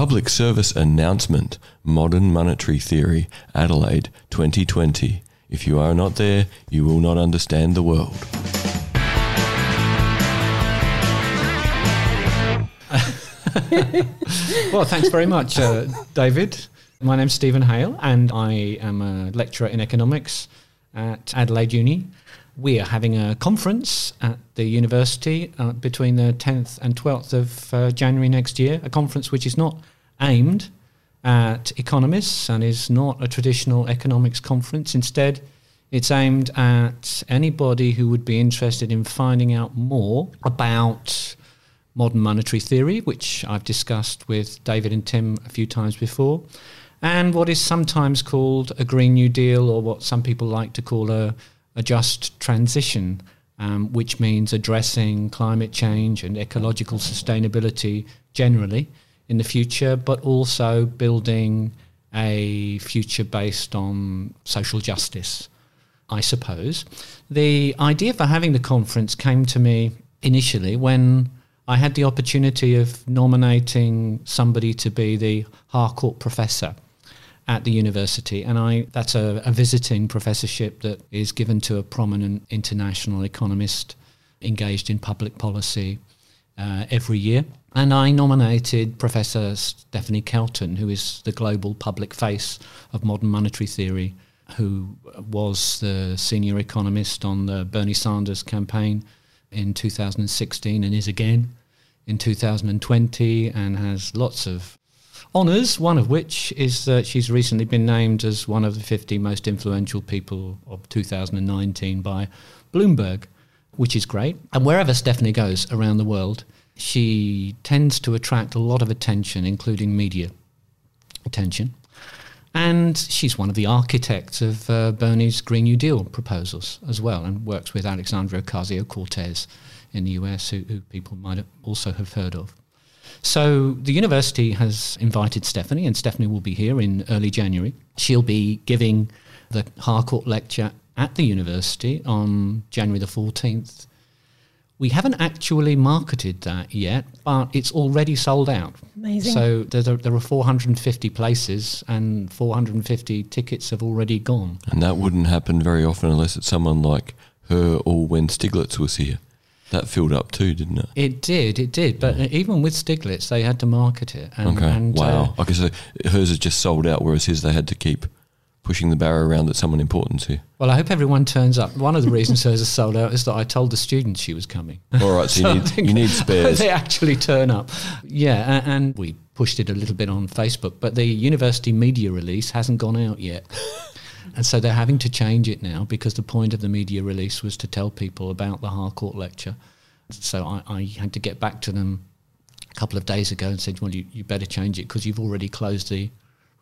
Public service announcement Modern Monetary Theory, Adelaide 2020. If you are not there, you will not understand the world. well, thanks very much, uh, David. My name's Steven Hail, and I am a lecturer in economics at Adelaide Uni. We are having a conference at the university uh, between the 10th and 12th of uh, January next year, a conference which is not aimed at economists and is not a traditional economics conference. Instead, it's aimed at anybody who would be interested in finding out more about modern monetary theory, which I've discussed with David and Tim a few times before, and what is sometimes called a Green New Deal, or what some people like to call a, a just transition, um, which means addressing climate change and ecological sustainability generally in the future, but also building a future based on social justice. I suppose. The idea for having the conference came to me initially when I had the opportunity of nominating somebody to be the Harcourt Professor at the university, and I that's a, a visiting professorship that is given to a prominent international economist engaged in public policy uh, every year. And I nominated Professor Stephanie Kelton, who is the global public face of modern monetary theory who was the senior economist on the Bernie Sanders campaign in 2016 and is again in 2020 and has lots of honours, one of which is that she's recently been named as one of the 50 most influential people of 2019 by Bloomberg, which is great. And wherever Stephanie goes around the world, she tends to attract a lot of attention, including media attention. And she's one of the architects of uh, Bernie's Green New Deal proposals as well, and works with Alexandria Ocasio Cortez in the US, who, who people might also have heard of. So the university has invited Stephanie, and Stephanie will be here in early January. She'll be giving the Harcourt lecture at the university on January the 14th we haven't actually marketed that yet, but it's already sold out. Amazing. So there, there are 450 places, and 450 tickets have already gone. And that wouldn't happen very often unless it's someone like her or when Stiglitz was here. That filled up too, didn't it? It did, it did. But yeah. even with Stiglitz, they had to market it. And, okay. And, wow. Uh, okay, so hers is just sold out, whereas his they had to keep pushing the barrier around that someone important to. Well, I hope everyone turns up. One of the reasons hers is sold out is that I told the students she was coming. All right, so, so you, need, you need spares. They actually turn up. Yeah, and we pushed it a little bit on Facebook, but the university media release hasn't gone out yet. and so they're having to change it now because the point of the media release was to tell people about the Harcourt lecture. So I, I had to get back to them a couple of days ago and said, well, you, you better change it because you've already closed the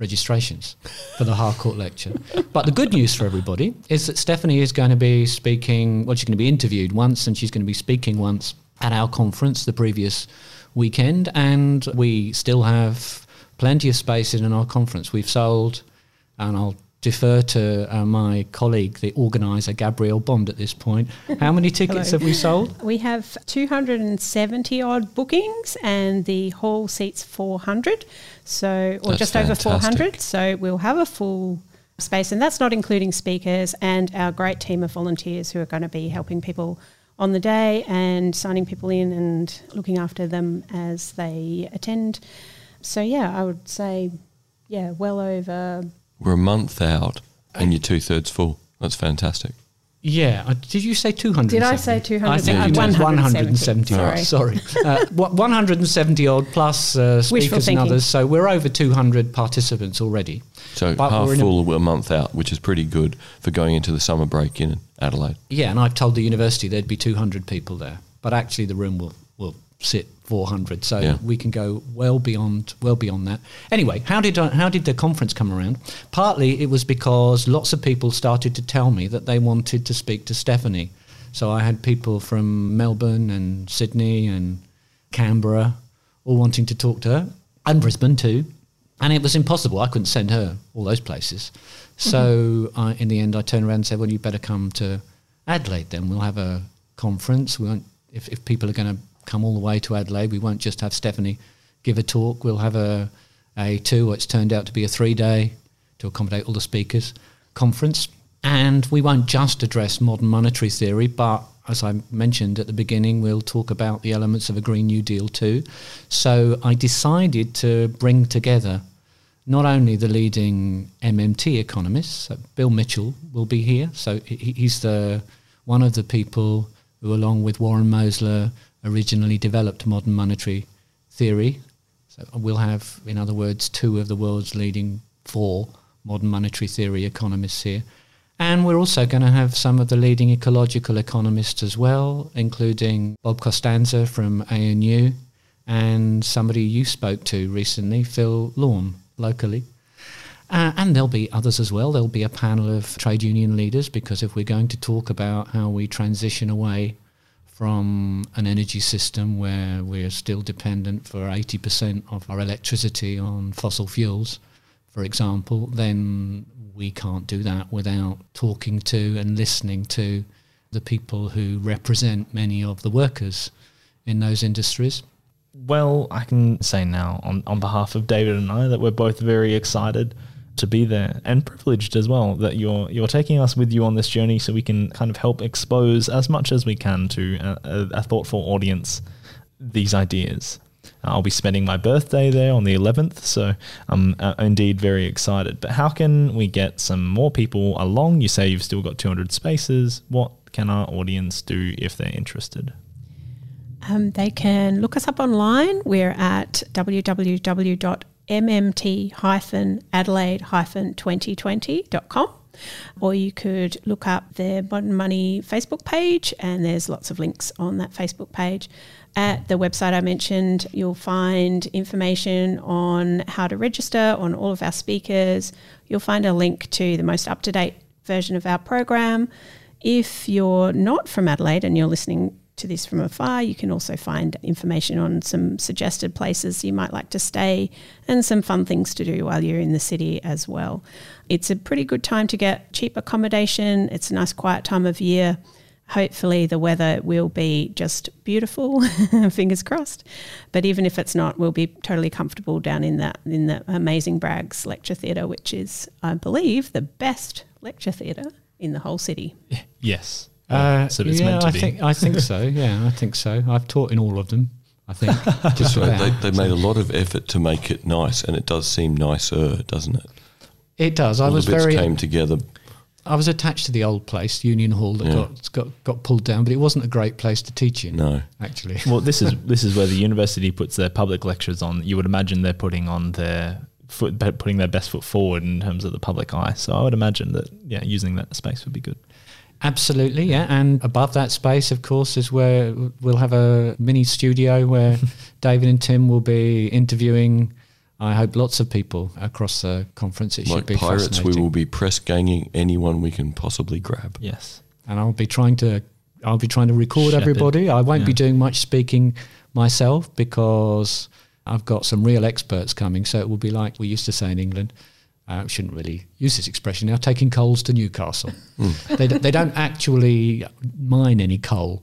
registrations for the Harcourt lecture. But the good news for everybody is that Stephanie is going to be speaking, well, she's going to be interviewed once and she's going to be speaking once at our conference the previous weekend. And we still have plenty of space in our conference. We've sold, and I'll defer to uh, my colleague, the organizer, Gabrielle Bond, at this point. How many tickets have we sold? We have 270 odd bookings, and the hall seats 400. So, or that's just fantastic. over 400. So, we'll have a full space, and that's not including speakers and our great team of volunteers who are going to be helping people on the day and signing people in and looking after them as they attend. So, yeah, I would say, yeah, well over we're a month out and you're two thirds full. That's fantastic. Yeah. Did you say 200? Did I say 200? I think you meant 170. Sorry. sorry. Uh, 170 odd plus uh, speakers and others. So we're over 200 participants already. So but half full a, a month out, which is pretty good for going into the summer break in Adelaide. Yeah, and I've told the university there'd be 200 people there. But actually the room will, will sit 400 so yeah. we can go well beyond well beyond that. Anyway how did I, how did the conference come around? Partly it was because lots of people started to tell me that they wanted to speak to Stephanie. So I had people from Melbourne and Sydney and Canberra all wanting to talk to her and Brisbane too. And it was impossible. I couldn't send her all those places. So mm-hmm. I, in the end I turned around and said well you better come to Adelaide then. We'll have a conference. We won't if, if people are going to come all the way to Adelaide. We won't just have Stephanie give a talk. We'll have a a two, it's turned out to be a three day to accommodate all the speakers conference. And we won't just address modern monetary theory, but as I mentioned at the beginning, we'll talk about the elements of a Green New Deal too. So I decided to bring together not only the leading MMT economists, so Bill Mitchell will be here. So he's the one of the people who, along with Warren Mosler, originally developed modern monetary theory. So we'll have, in other words, two of the world's leading four modern monetary theory economists here. And we're also going to have some of the leading ecological economists as well, including Bob Costanza from ANU and somebody you spoke to recently, Phil Lawn, locally. Uh, and there'll be others as well. There'll be a panel of trade union leaders because if we're going to talk about how we transition away from an energy system where we're still dependent for 80% of our electricity on fossil fuels, for example, then we can't do that without talking to and listening to the people who represent many of the workers in those industries. Well, I can say now on, on behalf of David and I that we're both very excited to be there and privileged as well that you're you're taking us with you on this journey so we can kind of help expose as much as we can to a, a, a thoughtful audience these ideas. I'll be spending my birthday there on the 11th, so I'm uh, indeed very excited. But how can we get some more people along? You say you've still got 200 spaces. What can our audience do if they're interested? Um, they can look us up online. We're at www.mmt-adelaide-2020.com or you could look up the Modern Money Facebook page, and there's lots of links on that Facebook page. At the website I mentioned, you'll find information on how to register on all of our speakers. You'll find a link to the most up to date version of our program. If you're not from Adelaide and you're listening to this from afar, you can also find information on some suggested places you might like to stay and some fun things to do while you're in the city as well. It's a pretty good time to get cheap accommodation. It's a nice quiet time of year. Hopefully the weather will be just beautiful fingers crossed. But even if it's not we'll be totally comfortable down in that in the amazing Braggs lecture theatre which is i believe the best lecture theatre in the whole city. Yes uh, so it's yeah, meant to I be. think I think so. Yeah, I think so. I've taught in all of them. I think. Just so they, they made a lot of effort to make it nice, and it does seem nicer, doesn't it? It does. All I was the bits very came together I was attached to the old place, Union Hall, that yeah. got, got got pulled down, but it wasn't a great place to teach in. No, actually. Well, this is this is where the university puts their public lectures on. You would imagine they're putting on their foot, putting their best foot forward in terms of the public eye. So I would imagine that yeah, using that space would be good. Absolutely, yeah. And above that space, of course, is where we'll have a mini studio where David and Tim will be interviewing I hope lots of people across the conference. It like should be pirates, we will be press ganging anyone we can possibly grab. Yes, and I'll be trying to. I'll be trying to record Shepherd. everybody. I won't yeah. be doing much speaking myself because I've got some real experts coming. So it will be like we used to say in England. I uh, shouldn't really use this expression now. Taking coals to Newcastle. Mm. They, they don't actually mine any coal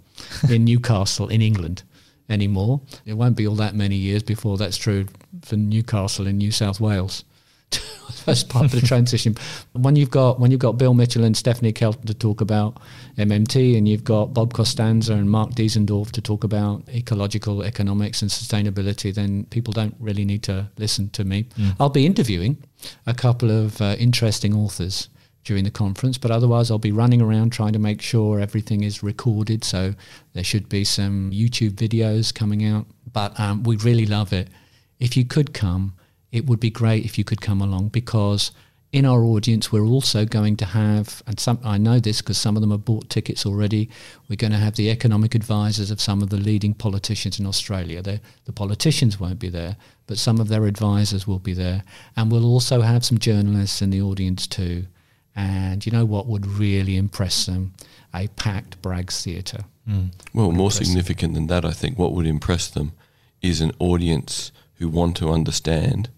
in Newcastle in England anymore. It won't be all that many years before that's true for Newcastle in New South Wales. That's part of the transition. When you've got when you've got Bill Mitchell and Stephanie Kelton to talk about MMT, and you've got Bob Costanza and Mark Diesendorf to talk about ecological economics and sustainability, then people don't really need to listen to me. Mm. I'll be interviewing a couple of uh, interesting authors during the conference, but otherwise I'll be running around trying to make sure everything is recorded. So there should be some YouTube videos coming out. But um, we really love it. If you could come, it would be great if you could come along because in our audience we're also going to have, and some I know this because some of them have bought tickets already. We're going to have the economic advisors of some of the leading politicians in Australia. They're, the politicians won't be there, but some of their advisors will be there, and we'll also have some journalists in the audience too. And you know what would really impress them? A packed Braggs Theatre. Mm. Well, more significant than that, I think what would impress them is an audience who want to understand.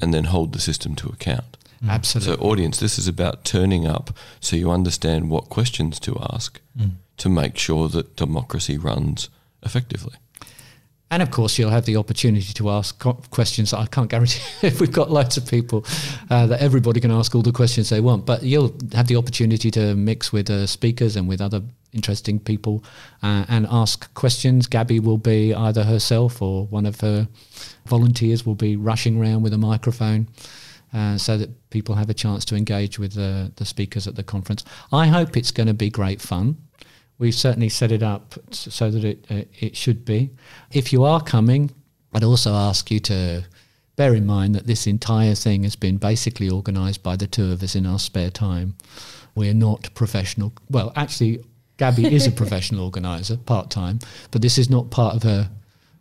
And then hold the system to account. Mm. Absolutely. So, audience, this is about turning up so you understand what questions to ask mm. to make sure that democracy runs effectively. And of course, you'll have the opportunity to ask questions. I can't guarantee if we've got loads of people uh, that everybody can ask all the questions they want, but you'll have the opportunity to mix with uh, speakers and with other interesting people uh, and ask questions. Gabby will be either herself or one of her volunteers will be rushing around with a microphone. Uh, so that people have a chance to engage with the, the speakers at the conference. I hope it's going to be great fun. We've certainly set it up so that it uh, it should be. If you are coming, I'd also ask you to bear in mind that this entire thing has been basically organised by the two of us in our spare time. We're not professional. Well, actually, Gabby is a professional organizer, part time, but this is not part of her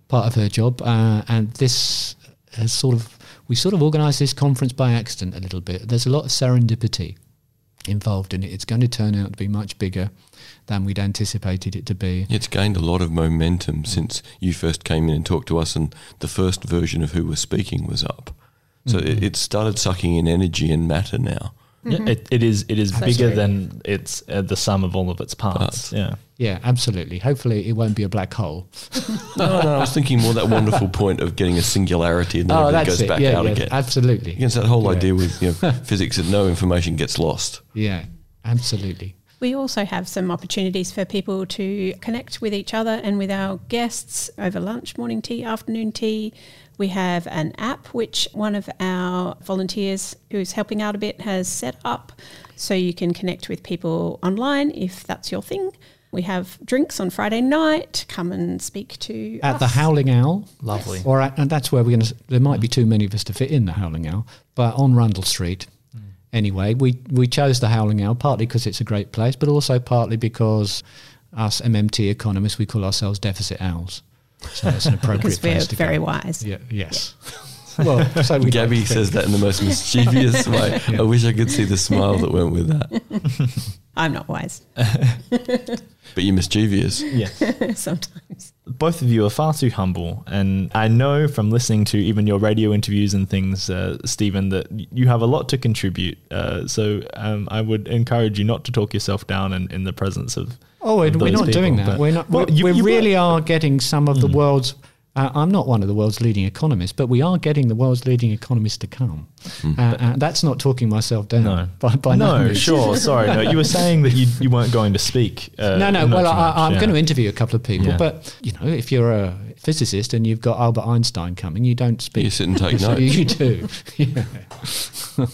part of her job. Uh, and this has sort of we sort of organised this conference by accident a little bit. There's a lot of serendipity involved in it. It's going to turn out to be much bigger than we'd anticipated it to be. It's gained a lot of momentum since you first came in and talked to us, and the first version of who was speaking was up. So Mm-hmm. it, it started sucking in energy and matter now. Mm-hmm. Yeah, it, it is it is That's bigger than it's uh, the sum of all of its parts. Parts. Yeah. Yeah, absolutely. Hopefully, it won't be a black hole. No, no, I was thinking more that wonderful point of getting a singularity and then oh, everything goes it. back yeah, out yeah, again. absolutely. Against that whole Yeah. idea with you know, physics that no information gets lost. Yeah, absolutely. We also have some opportunities for people to connect with each other and with our guests over lunch, morning tea, afternoon tea. We have an app which one of our volunteers who's helping out a bit has set up so you can connect with people online if that's your thing. We have drinks on Friday night. Come and speak to At the. Howling Owl, Lovely. or at, and that's where we're going to. There might be too many of us to fit in the Howling Owl, but on Rundle Street. Hmm. Anyway, we we chose the Howling Owl partly because it's a great place, but also partly because us MMT economists we call ourselves deficit owls, so it's an appropriate because we're place to very go. wise. Yeah. Yes. well, so we Gabby says that in the most mischievous way. I wish I could see the smile that went with that. I'm not wise But you're mischievous. Yes. sometimes. Both of you are far too humble, and I know from listening to even your radio interviews and things, uh, Steven, that you have a lot to contribute. Uh, so um, I would encourage you not to talk yourself down in, in the presence of. Oh, we're, of we're those not doing that. We're not. Well, we you were- really are getting some of the world's. Uh, I'm not one of the world's leading economists, but we are getting the world's leading economists to come. Uh, uh, that's not talking myself down. No, by, by no, no, sure. Sorry, no. You were saying that you you weren't going to speak. Uh, No, no. Well, I, I'm yeah. going to interview a couple of people, Yeah. but you know, if you're a physicist and you've got Albert Einstein coming, you don't speak. You sit and take notes. you do. Yeah.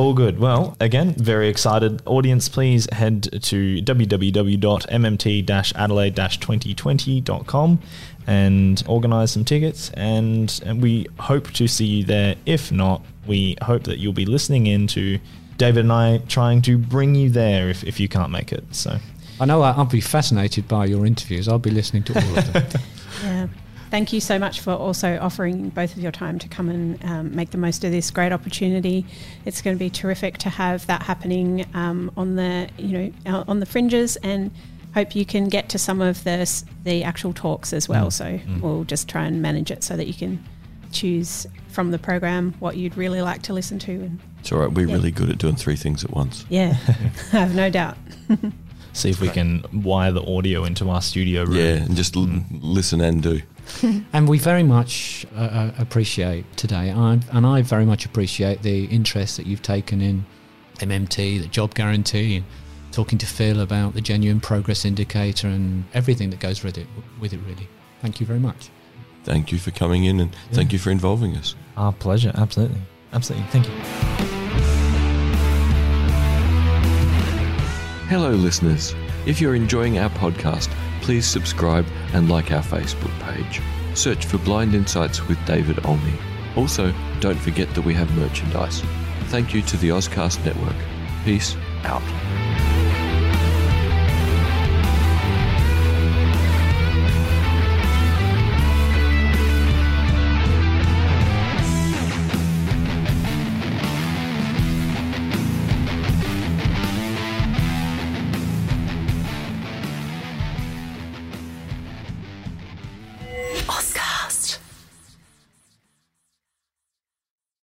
All good. Well, again, very excited. Audience, please head to www.mmt-adelaide-2020.com and organize some tickets. And, and we hope to see you there. If not, we hope that you'll be listening in to David and I trying to bring you there if, if you can't make it. So, I know I- I'll be fascinated by your interviews. I'll be listening to all of them. Yeah. Thank you so much for also offering both of your time to come and um, make the most of this great opportunity. It's going to be terrific to have that happening um, on the you know uh, on the fringes, and hope you can get to some of the the actual talks as well. So we'll just try and manage it so that you can choose from the program what you'd really like to listen to. And It's all right. We're Yeah. really good at doing three things at once. yeah, I have no doubt. see if we can wire the audio into our studio room. Yeah, and just l- listen and do. And we very much uh, uh, appreciate today, I, and I very much appreciate the interest that you've taken in MMT, the job guarantee, and talking to Phil about the genuine progress indicator and everything that goes with it. With it, really. Thank you very much. Thank you for coming in and thank you for involving us. Our pleasure. Absolutely. Absolutely. Thank you. Hello, listeners. If you're enjoying our podcast, please subscribe and like our Facebook page. Search for Blind Insights with David Olney. Also, don't forget that we have merchandise. Thank you to the Ozcast Network. Peace out.